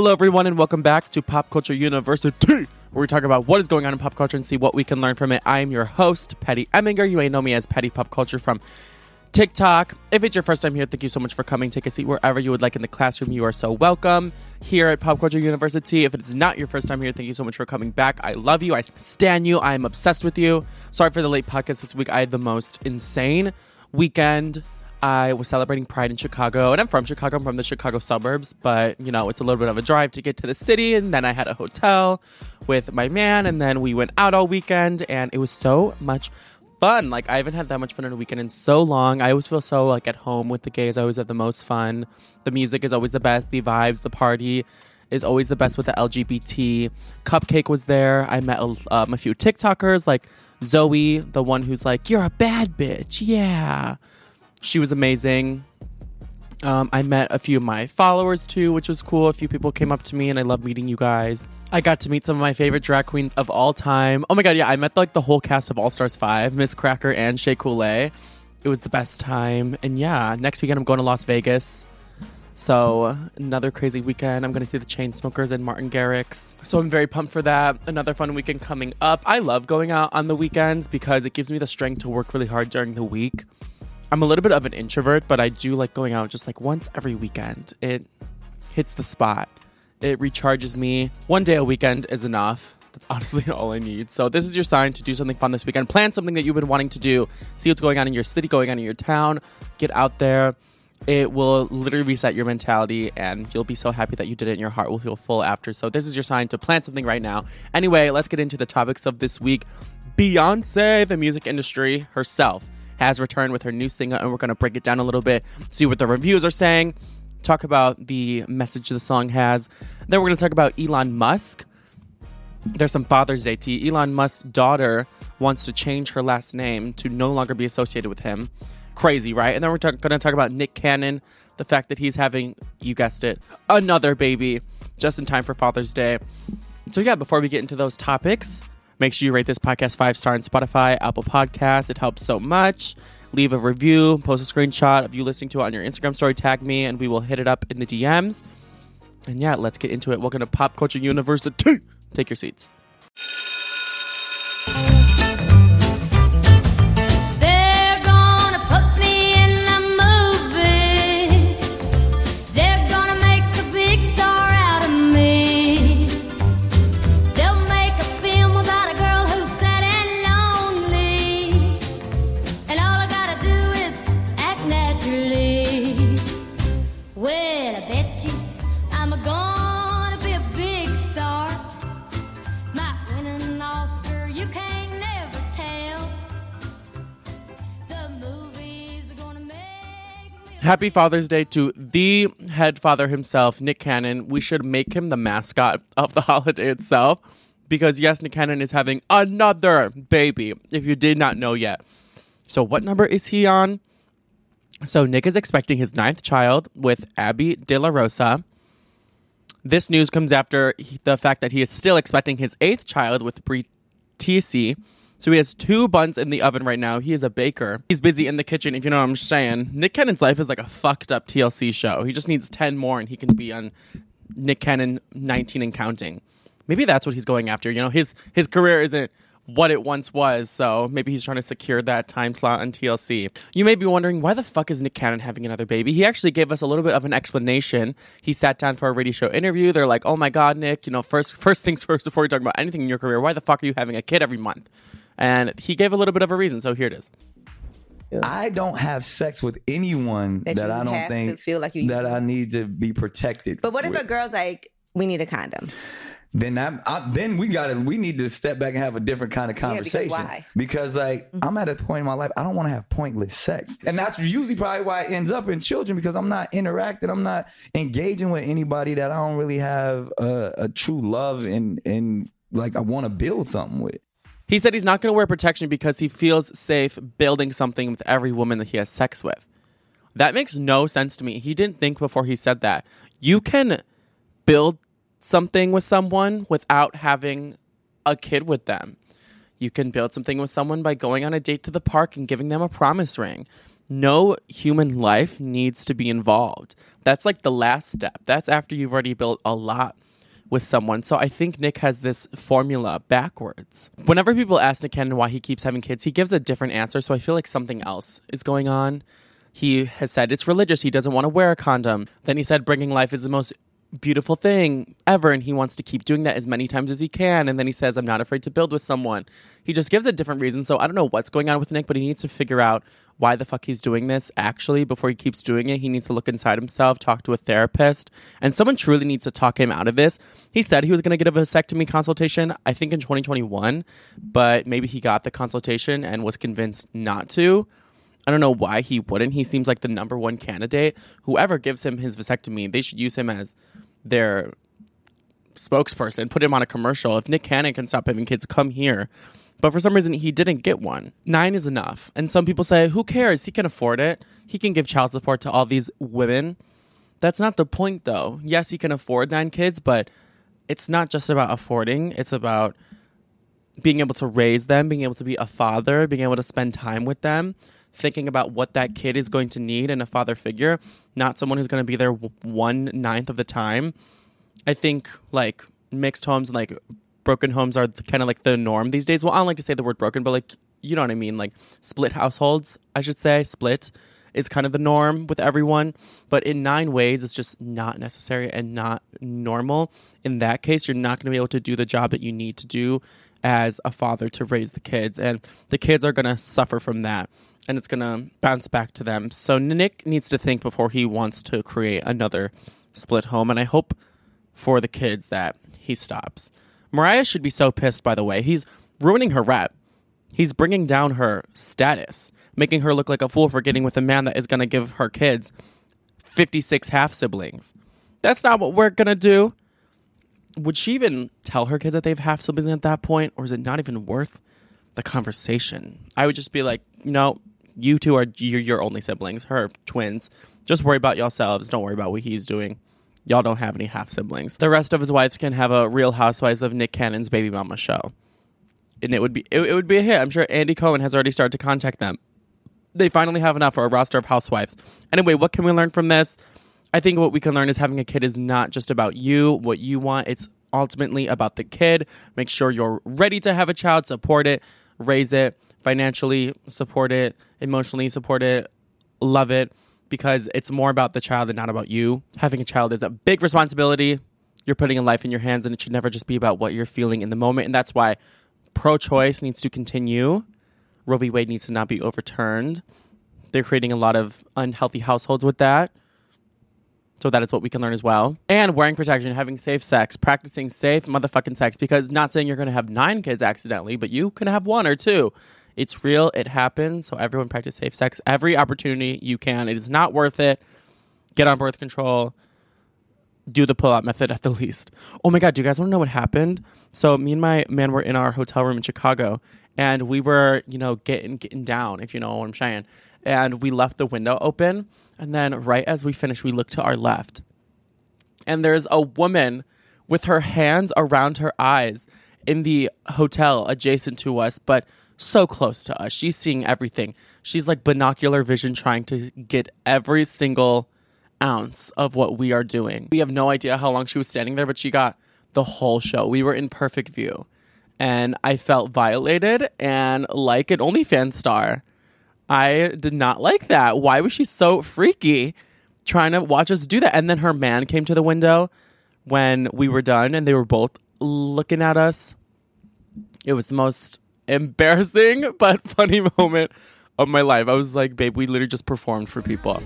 Hello, everyone, and welcome back to Pop Culture University, where we talk about what is going on in pop culture and see what we can learn from it. I am your host, Petty Eminger. You may know me as Petty Pop Culture from TikTok. If it's your first time here, thank you so much for coming. Take a seat wherever you would like in the classroom. You are so welcome here at Pop Culture University. If it's not your first time here, thank you so much for coming back. I love you. I stand you. I am obsessed with you. Sorry for the late podcast this week. I had the most insane weekend. I was celebrating Pride in Chicago, and I'm from Chicago. I'm from the Chicago suburbs, but you know, it's a little bit of a drive to get to the city. And then I had a hotel with my man, and then we went out all weekend, and it was so much fun. Like I haven't had that much fun on a weekend in so long. I always feel so like at home with the gays. I always have the most fun. The music is always the best. The vibes, the party is always the best with the LGBT. Cupcake was there. I met um, a few TikTokers like Zoe, the one who's like, "You're a bad bitch." Yeah, she was amazing. Um, I met a few of my followers too, which was cool. A few people came up to me, and I love meeting you guys. I got to meet some of my favorite drag queens of all time. Oh my god, yeah, I met like the whole cast of All Stars Five, Miz Cracker and Shea Coulee. It was the best time, and yeah, next weekend I'm going to Las Vegas. So another crazy weekend. I'm going to see the Chainsmokers and Martin Garrix. So I'm very pumped for that. Another fun weekend coming up. I love going out on the weekends because it gives me the strength to work really hard during the week. I'm a little bit of an introvert, but I do like going out just like once every weekend. It hits the spot. It recharges me. One day a weekend is enough. That's honestly all I need. So this is your sign to do something fun this weekend. Plan something that you've been wanting to do. See what's going on in your city, going on in your town. Get out there. It will literally reset your mentality and you'll be so happy that you did it and your heart will feel full after. So this is your sign to plan something right now. Anyway, let's get into the topics of this week. Beyonce, the music industry herself, has returned with her new single and we're going to break it down a little bit, see what the reviews are saying, talk about the message the song has. Then we're going to talk about Elon Musk. There's some Father's Day tea. Elon Musk's daughter wants to change her last name to no longer be associated with him. Crazy, right? And then we're talk- going to talk about Nick Cannon, the fact that he's having, you guessed it, another baby just in time for Father's Day. So, yeah, before we get into those topics, make sure you rate this podcast five star on Spotify, Apple Podcasts. It helps so much. Leave a review, post a screenshot of you listening to it on your Instagram story, tag me, and we will hit it up in the DMs. And yeah, let's get into it. Welcome to Pop Culture University. Take your seats. Happy Father's Day to the head father himself, Nick Cannon. We should make him the mascot of the holiday itself because, yes, Nick Cannon is having another baby, if you did not know yet. So, what number is he on? So, Nick is expecting his ninth child with Abby De La Rosa. This news comes after he- the fact that he is still expecting his eighth child with Bre Tiesi. So he has two buns in the oven right now. He is a baker. He's busy in the kitchen, if you know what I'm saying. Nick Cannon's life is like a fucked up TLC show. He just needs 10 more and he can be on Nick Cannon 19 and counting. Maybe that's what he's going after. You know, his his career isn't what it once was, so maybe he's trying to secure that time slot on TLC. You may be wondering why the fuck is Nick Cannon having another baby? He actually gave us a little bit of an explanation. He sat down for a radio show interview. They're like, "Oh my god, Nick, you know, first first things first before you talk about anything in your career, why the fuck are you having a kid every month?" And he gave a little bit of a reason, so here it is. I don't have sex with anyone That that, I don't have to think feel like you- that I need to be protected. But what if with. a girl's like, we need a condom? then that I, then we got to we need to step back and have a different kind of because conversation why? Because, like mm-hmm. I'm at a point in my life I don't want to have pointless sex, and that's usually probably why it ends up in children because I'm not interacting, I'm not engaging with anybody that I don't really have a, a true love and and like I want to build something with. He said he's not going to wear protection because he feels safe building something with every woman that he has sex with. That makes no sense to me. He didn't think before he said that. You can build something with someone without having a kid with them. You can build something with someone by going on a date to the park and giving them a promise ring. No human life needs to be involved. That's like the last step. That's after you've already built a lot with someone. So I think Nick has this formula backwards. Whenever people ask Nick Cannon why he keeps having kids, he gives a different answer. So I feel like something else is going on. He has said it's religious. He doesn't want to wear a condom. Then he said bringing life is the most beautiful thing ever and he wants to keep doing that as many times as he can and then he says i'm not afraid to build with someone. He just gives a different reason so i don't know what's going on with nick but he needs to figure out why the fuck he's doing this. Actually before he keeps doing it he needs to look inside himself talk to a therapist and someone truly needs to talk him out of this. He said he was going to get a vasectomy consultation i think in 2021 but maybe he got the consultation and was convinced not to I don't know why he wouldn't. He seems like the number one candidate. Whoever gives him his vasectomy, they should use him as their spokesperson, put him on a commercial. If Nick Cannon can stop having kids, come here. But for some reason, he didn't get one. Nine is enough. And some people say, who cares? He can afford it. He can give child support to all these women. That's not the point, though. Yes, he can afford nine kids, but it's not just about affording, it's about being able to raise them, being able to be a father, being able to spend time with them, thinking about what that kid is going to need in a father figure, not someone who's going to be there one ninth of the time. I think like mixed homes and like broken homes are kind of like the norm these days. Well, I don't like to say the word broken, but like you know what I mean, like split households, I should say, split is kind of the norm with everyone. But in nine ways, it's just not necessary and not normal. In that case, you're not going to be able to do the job that you need to do as a father to raise the kids, and the kids are going to suffer from that. And it's going to bounce back to them. So Nick needs to think before he wants to create another split home. And I hope for the kids that he stops. Mariah should be so pissed, by the way. He's ruining her rep. He's bringing down her status, making her look like a fool for getting with a man that is going to give her kids 56 half siblings. That's not what we're going to do. Would she even tell her kids that they have half siblings at that point, or is it not even worth the conversation? I would just be like, no, you two are your, your only siblings, her twins. Just worry about yourselves. Don't worry about what he's doing. Y'all don't have any half siblings. The rest of his wives can have a Real Housewives of Nick Cannon's Baby Mama show, and it would be it, it would be a hit. I'm sure Andy Cohen has already started to contact them. They finally have enough for a roster of housewives. Anyway, what can we learn from this? I think what we can learn is having a kid is not just about you, what you want. It's ultimately about the kid. Make sure you're ready to have a child, support it, raise it, financially support it, emotionally support it, love it, because it's more about the child and not about you. Having a child is a big responsibility. You're putting a life in your hands, and it should never just be about what you're feeling in the moment. And that's why pro choice needs to continue. Roe v. Wade needs to not be overturned. They're creating a lot of unhealthy households with that. So that is what we can learn as well. And wearing protection, having safe sex, practicing safe motherfucking sex, because not saying you're going to have nine kids accidentally, but you can have one or two. It's real, it happens. So everyone practice safe sex every opportunity you can. It is not worth it. Get on birth control. Do the pull out method at the least. Oh my God, do you guys want to know what happened? So me and my man were in our hotel room in Chicago and we were, you know, getting getting down, if you know what I'm saying. And we left the window open. And then right as we finished, we looked to our left. And there's a woman with her hands around her eyes in the hotel adjacent to us, but so close to us. She's seeing everything. She's like binocular vision trying to get every single ounce of what we are doing. We have no idea how long she was standing there, but she got the whole show. We were in perfect view. And I felt violated and like an OnlyFans star. I did not like that. Why was she so freaky trying to watch us do that? And then her man came to the window when we were done and they were both looking at us. It was the most embarrassing but funny moment of my life. I was like, babe, we literally just performed for people.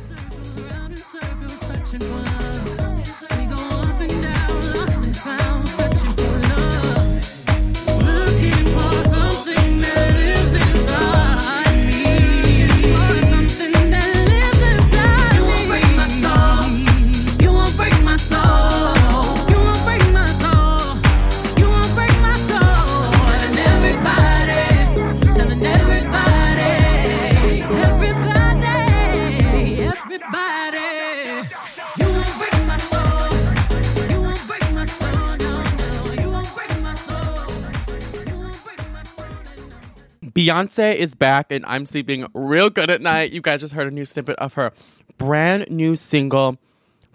Beyonce is back and I'm sleeping real good at night. You guys just heard a new snippet of her brand new single,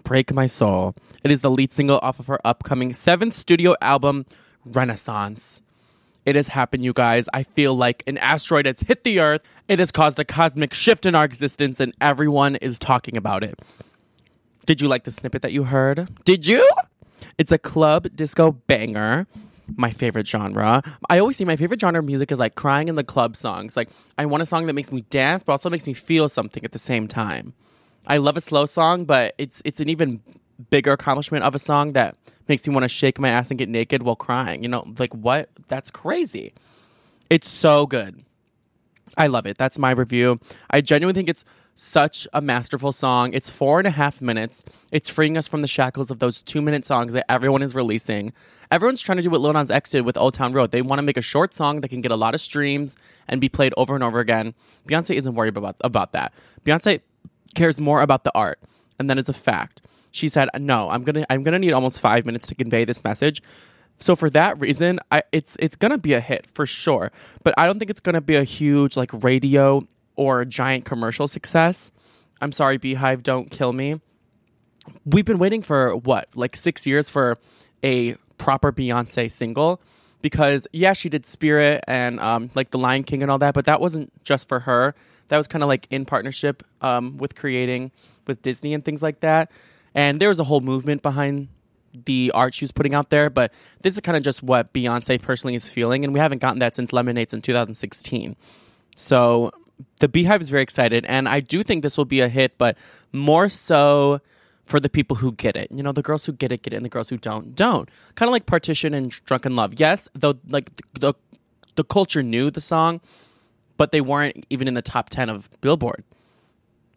Break My Soul. It is the lead single off of her upcoming seventh studio album, Renaissance. It has happened, you guys. I feel like an asteroid has hit the earth. It has caused a cosmic shift in our existence, and everyone is talking about it. Did you like the snippet that you heard? Did you? It's a club disco banger. My favorite genre. I always say my favorite genre of music is like crying in the club songs. Like, I want a song that makes me dance, but also makes me feel something at the same time. I love a slow song, but it's it's an even bigger accomplishment of a song that makes me want to shake my ass and get naked while crying. You know, like what? That's crazy. It's so good. I love it. That's my review. I genuinely think it's such a masterful song. It's four and a half minutes. It's freeing us from the shackles of those two minute songs that everyone is releasing. Everyone's trying to do what Lil Nas X did with Old Town Road. They want to make a short song that can get a lot of streams and be played over and over again. Beyonce isn't worried about, about that. Beyonce cares more about the art, and that is a fact. She said, "No, I'm gonna I'm gonna need almost five minutes to convey this message." So for that reason, I, it's it's gonna be a hit for sure. But I don't think it's gonna be a huge like radio or a giant commercial success. I'm sorry, BeyHive, don't kill me. We've been waiting for what, like six years for a proper Beyonce single. Because yeah, she did Spirit and um, like The Lion King and all that, but that wasn't just for her. That was kind of like in partnership um, with creating with Disney and things like that. And there was a whole movement behind the art she was putting out there, but this is kind of just what Beyonce personally is feeling, and we haven't gotten that since Lemonades in 2016. So the BeyHive is very excited, and I do think this will be a hit, but more so for the people who get it. You know, the girls who get it get it, and the girls who don't don't. Kind of like Partition and Drunk in Love. Yes, though, like the, the the culture knew the song, but they weren't even in the top ten of Billboard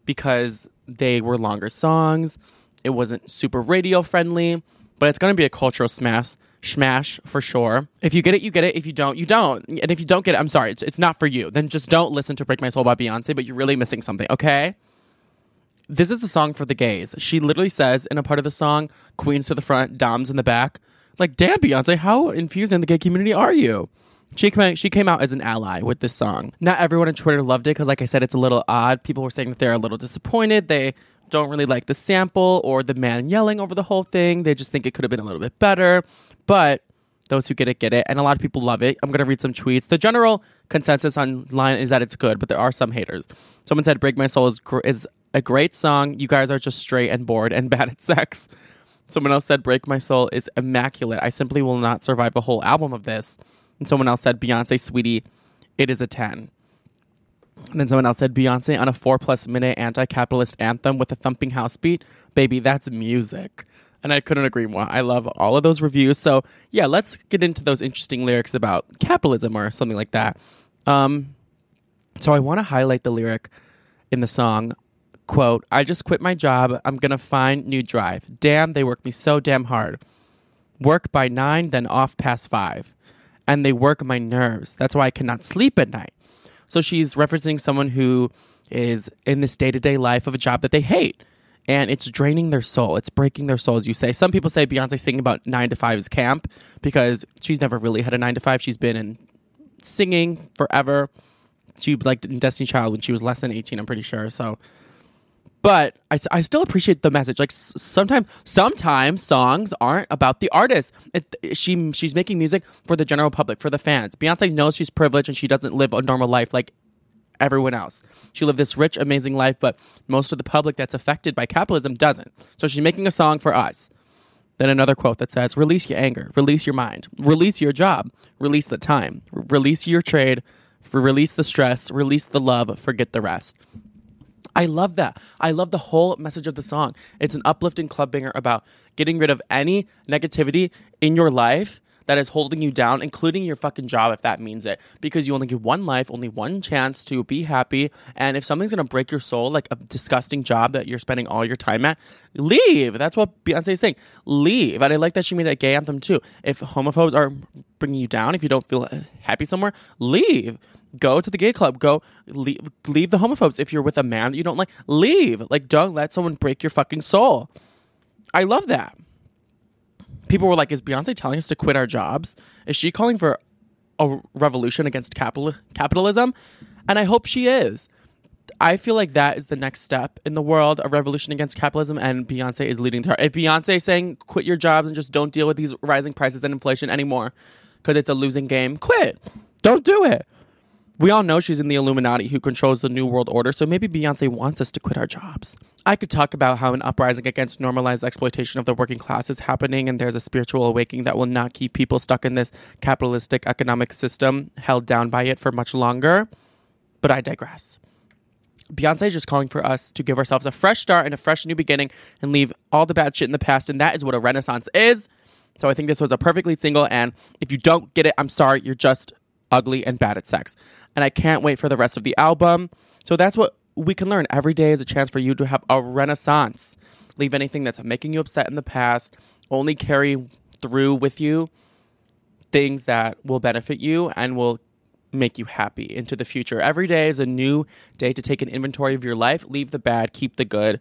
because they were longer songs. It wasn't super radio friendly, but it's going to be a cultural smash smash for sure. If you get it, you get it. If you don't, you don't. And if you don't get it, I'm sorry, it's, it's not for you. Then just don't listen to Break My Soul by Beyonce, but you're really missing something, okay? This is a song for the gays. She literally says in a part of the song, Queens to the front, Doms in the back. Like, damn, Beyonce, how infused in the gay community are you? She came, she came out as an ally with this song. Not everyone on Twitter loved it because, like I said, it's a little odd. People were saying that they're a little disappointed. They don't really like the sample or the man yelling over the whole thing. They just think it could have been a little bit better. But those who get it, get it. And a lot of people love it. I'm going to read some tweets. The general consensus online is that it's good, but there are some haters. Someone said, Break My Soul is, gr- is a great song. You guys are just straight and bored and bad at sex. Someone else said, Break My Soul is immaculate. I simply will not survive a whole album of this. And someone else said, Beyonce, sweetie, it is a 10. And then someone else said, Beyonce on a four plus minute anti capitalist anthem with a thumping house beat. Baby, that's music. And I couldn't agree more. I love all of those reviews. So, yeah, let's get into those interesting lyrics about capitalism or something like that. Um, so, I want to highlight the lyric in the song quote, I just quit my job. I'm going to find new drive. Damn, they work me so damn hard. Work by nine, then off past five. And they work my nerves. That's why I cannot sleep at night. So she's referencing someone who is in this day to day life of a job that they hate. And it's draining their soul. It's breaking their soul, as you say. Some people say Beyonce singing about nine to five is camp because she's never really had a nine to five. She's been in singing forever. She liked Destiny Child when she was less than 18, I'm pretty sure. So but I, I still appreciate the message. Like sometimes, sometimes songs aren't about the artist. It, she she's making music for the general public, for the fans. Beyonce knows she's privileged and she doesn't live a normal life like everyone else. She lived this rich, amazing life, but most of the public that's affected by capitalism doesn't. So she's making a song for us. Then another quote that says, "Release your anger, release your mind, release your job, release the time, release your trade, release the stress, release the love, forget the rest." I love that. I love the whole message of the song. It's an uplifting club banger about getting rid of any negativity in your life that is holding you down, including your fucking job if that means it. Because you only get one life, only one chance to be happy. And if something's gonna break your soul, like a disgusting job that you're spending all your time at, leave. That's what Beyonce is saying. Leave. And I like that she made a gay anthem too. If homophobes are bringing you down, if you don't feel happy somewhere, leave go to the gay club. Go leave, leave the homophobes. If you're with a man that you don't like leave. Like don't let someone break your fucking soul. I love that. People were like is beyonce telling us to quit our jobs? Is she calling for a revolution against capital capitalism, and I hope she is. I feel like that is the next step in the world, a revolution against capitalism, and Beyonce is leading the If Beyonce is saying quit your jobs and just don't deal with these rising prices and inflation anymore because it's a losing game, quit. Don't do it. We all know she's in the Illuminati who controls the New World Order, so maybe Beyonce wants us to quit our jobs. I could talk about how an uprising against normalized exploitation of the working class is happening, and there's a spiritual awakening that will not keep people stuck in this capitalistic economic system held down by it for much longer. But I digress. Beyonce is just calling for us to give ourselves a fresh start and a fresh new beginning and leave all the bad shit in the past, and that is what a renaissance is. So I think this was a perfectly single, and if you don't get it, I'm sorry, you're just ugly and bad at sex. And I can't wait for the rest of the album. So that's what we can learn. Every day is a chance for you to have a renaissance. Leave anything that's making you upset in the past, only carry through with you things that will benefit you and will make you happy into the future. Every day is a new day to take an inventory of your life, leave the bad, keep the good.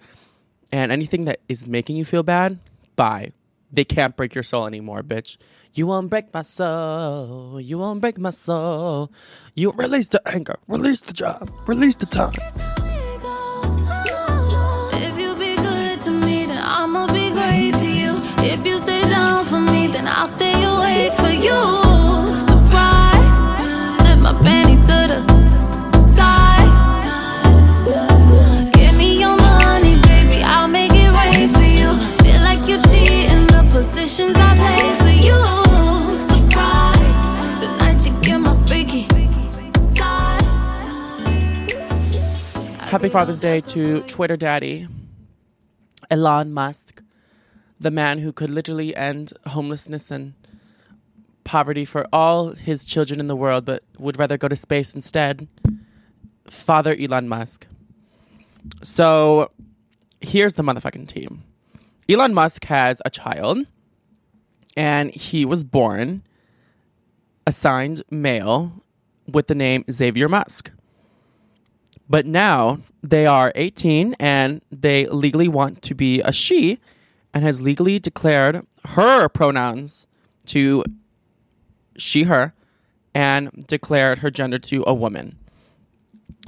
And anything that is making you feel bad, bye. They can't break your soul anymore, bitch. You won't break my soul. You won't break my soul. You release the anger, release the job, release the time. If you be good to me, then I'ma be great to you. If you stay down for me, then I'll stay awake for you. Surprise, my panties Happy Father's Day to Twitter daddy, Elon Musk, the man who could literally end homelessness and poverty for all his children in the world, but would rather go to space instead. Father Elon Musk. So here's the motherfucking team Elon Musk has a child, and he was born assigned male with the name Xavier Musk. But now they are 18 and they legally want to be a she and has legally declared her pronouns to she, her, and declared her gender to a woman.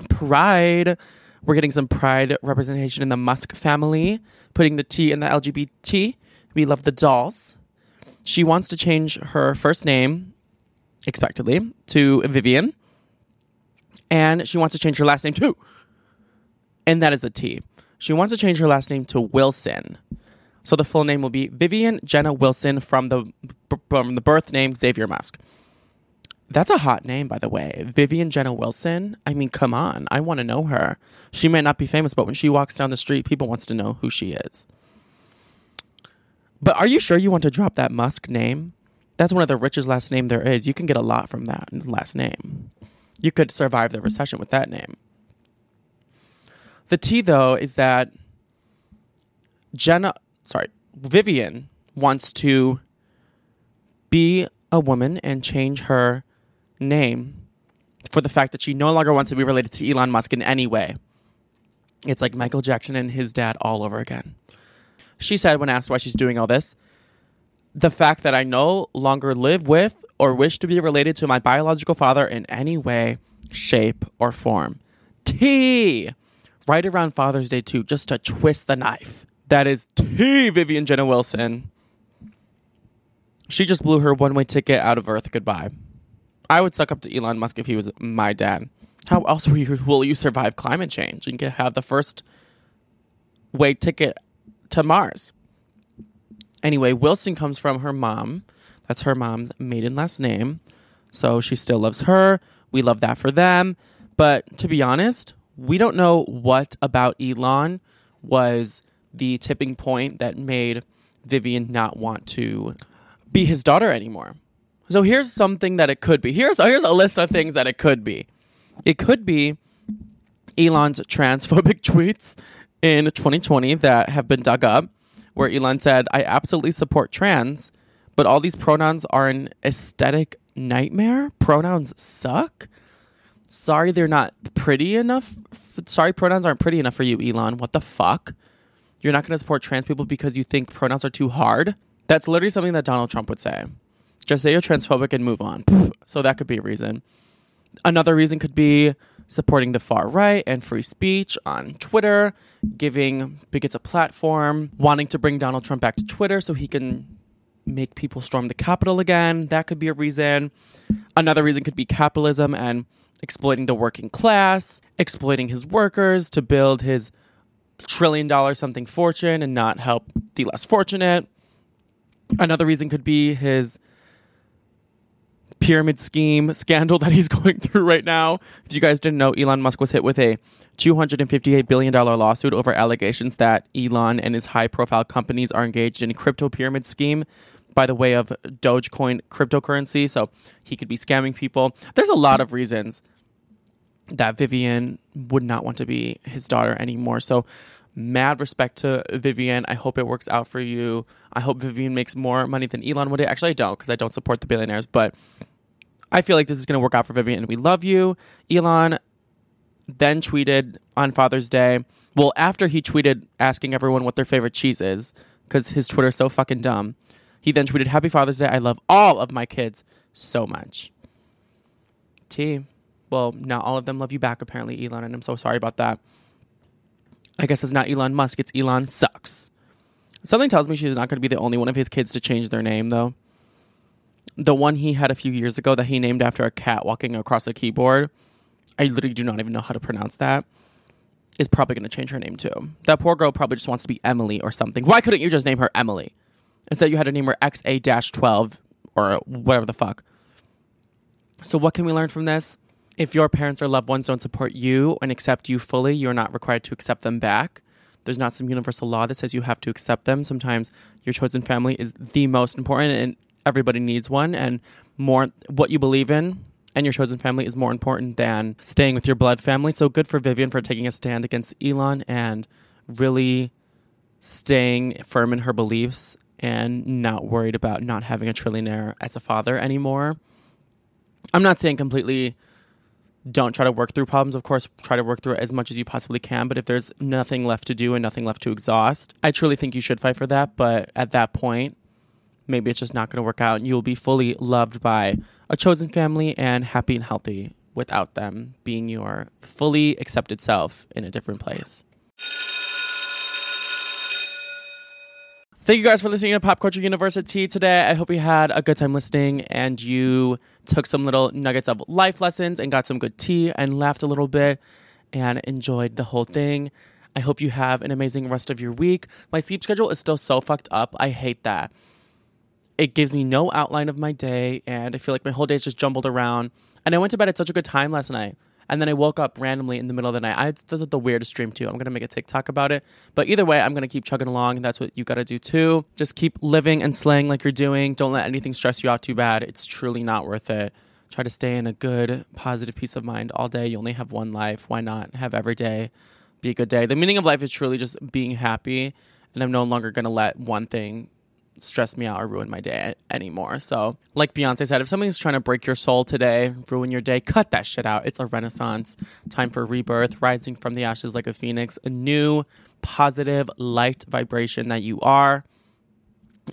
Pride. We're getting some pride representation in the Musk family, putting the T in the LGBT. We love the dolls. She wants to change her first name, expectedly, to Vivian and she wants to change her last name too. And that is the T. She wants to change her last name to Wilson. So the full name will be Vivian Jenna Wilson from the from the birth name Xavier Musk. That's a hot name, by the way. Vivian Jenna Wilson. I mean, come on. I want to know her. She may not be famous, but when she walks down the street, people wants to know who she is. But are you sure you want to drop that Musk name? That's one of the richest last name there is. You can get a lot from that last name. You could survive the recession with that name. The T though is that Jenna, sorry, Vivian wants to be a woman and change her name for the fact that she no longer wants to be related to Elon Musk in any way. It's like Michael Jackson and his dad all over again. She said when asked why she's doing all this, the fact that I no longer live with or wish to be related to my biological father in any way, shape, or form. T. Right around Father's Day, too, just to twist the knife. That is T. Vivian Jenna Wilson. She just blew her one way ticket out of Earth goodbye. I would suck up to Elon Musk if he was my dad. How else will you, will you survive climate change and have the first way ticket to Mars? Anyway, Wilson comes from her mom. That's her mom's maiden last name. So she still loves her. We love that for them. But to be honest, we don't know what about Elon was the tipping point that made Vivian not want to be his daughter anymore. So here's something that it could be. Here's here's a list of things that it could be. It could be Elon's transphobic tweets in 2020 that have been dug up, where Elon said, I absolutely support trans, but all these pronouns are an aesthetic nightmare. Pronouns suck. Sorry, they're not pretty enough. Sorry, pronouns aren't pretty enough for you, Elon. What the fuck? You're not going to support trans people because you think pronouns are too hard? That's literally something that Donald Trump would say. Just say you're transphobic and move on. So that could be a reason. Another reason could be supporting the far right and free speech on Twitter, giving bigots a platform, wanting to bring Donald Trump back to Twitter so he can make people storm the Capitol again. That could be a reason. Another reason could be capitalism and exploiting the working class, exploiting his workers to build his trillion dollar something fortune and not help the less fortunate. Another reason could be his pyramid scheme scandal that he's going through right now. If you guys didn't know, Elon Musk was hit with a $258 billion lawsuit over allegations that Elon and his high profile companies are engaged in a crypto pyramid scheme by the way of Dogecoin cryptocurrency. So he could be scamming people. There's a lot of reasons that Vivian would not want to be his daughter anymore. So mad respect to Vivian. I hope it works out for you. I hope Vivian makes more money than Elon would. Actually, I don't because I don't support the billionaires, but I feel like this is going to work out for Vivian and we love you. Elon then tweeted on Father's Day. Well, after he tweeted asking everyone what their favorite cheese is, because his Twitter is so fucking dumb, he then tweeted, Happy Father's Day. I love all of my kids so much. T. Well, not all of them love you back, apparently, Elon, and I'm so sorry about that. I guess it's not Elon Musk, it's Elon Sucks. Something tells me she's not going to be the only one of his kids to change their name, though. The one he had a few years ago that he named after a cat walking across a keyboard, I literally do not even know how to pronounce that, is probably going to change her name too. That poor girl probably just wants to be Emily or something. Why couldn't you just name her Emily? Instead, you had to name her XA 12 or whatever the fuck. So, what can we learn from this? If your parents or loved ones don't support you and accept you fully, you're not required to accept them back. There's not some universal law that says you have to accept them. Sometimes your chosen family is the most important and everybody needs one. And more, what you believe in and your chosen family is more important than staying with your blood family. So, good for Vivian for taking a stand against Elon and really staying firm in her beliefs and not worried about not having a trillionaire as a father anymore. I'm not saying completely don't try to work through problems. Of course, try to work through it as much as you possibly can. But if there's nothing left to do and nothing left to exhaust, I truly think you should fight for that. But at that point, maybe it's just not going to work out. And you'll be fully loved by a chosen family and happy and healthy without them being your fully accepted self in a different place. Thank you guys for listening to Pop Culture University today. I hope you had a good time listening and you took some little nuggets of life lessons and got some good tea and laughed a little bit and enjoyed the whole thing. I hope you have an amazing rest of your week. My sleep schedule is still so fucked up. I hate that. It gives me no outline of my day and I feel like my whole day is just jumbled around. And I went to bed at such a good time last night. And then I woke up randomly in the middle of the night. I the, the weirdest dream too. I'm gonna make a TikTok about it. But either way, I'm gonna keep chugging along. And That's what you gotta do too. Just keep living and slaying like you're doing. Don't let anything stress you out too bad. It's truly not worth it. Try to stay in a good, positive peace of mind all day. You only have one life. Why not have every day be a good day? The meaning of life is truly just being happy. And I'm no longer gonna let one thing stress me out or ruin my day anymore. So, like Beyonce said, if something's trying to break your soul today, ruin your day, cut that shit out. It's a renaissance. Time for rebirth, rising from the ashes like a phoenix, a new, positive, light vibration that you are.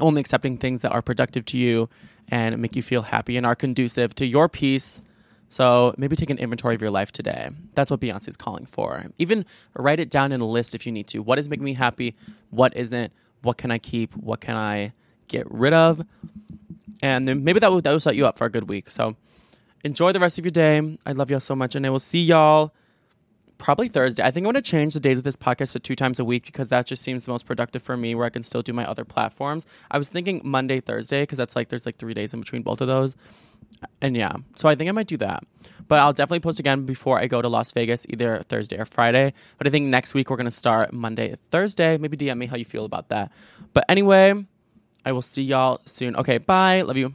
Only accepting things that are productive to you and make you feel happy and are conducive to your peace. So maybe take an inventory of your life today. That's what Beyonce is calling for. Even write it down in a list if you need to. What is making me happy? What isn't? What can I keep? What can I get rid of? And then maybe that will, that will set you up for a good week. So enjoy the rest of your day. I love y'all so much. And I will see y'all probably Thursday. I think I'm going to change the days of this podcast to two times a week because that just seems the most productive for me where I can still do my other platforms. I was thinking Monday, Thursday because that's like there's like three days in between both of those. And yeah, so I think I might do that. But I'll definitely post again before I go to Las Vegas, either Thursday or Friday. But I think next week we're going to start Monday, Thursday. Maybe DM me how you feel about that. But anyway, I will see y'all soon. Okay, bye. Love you.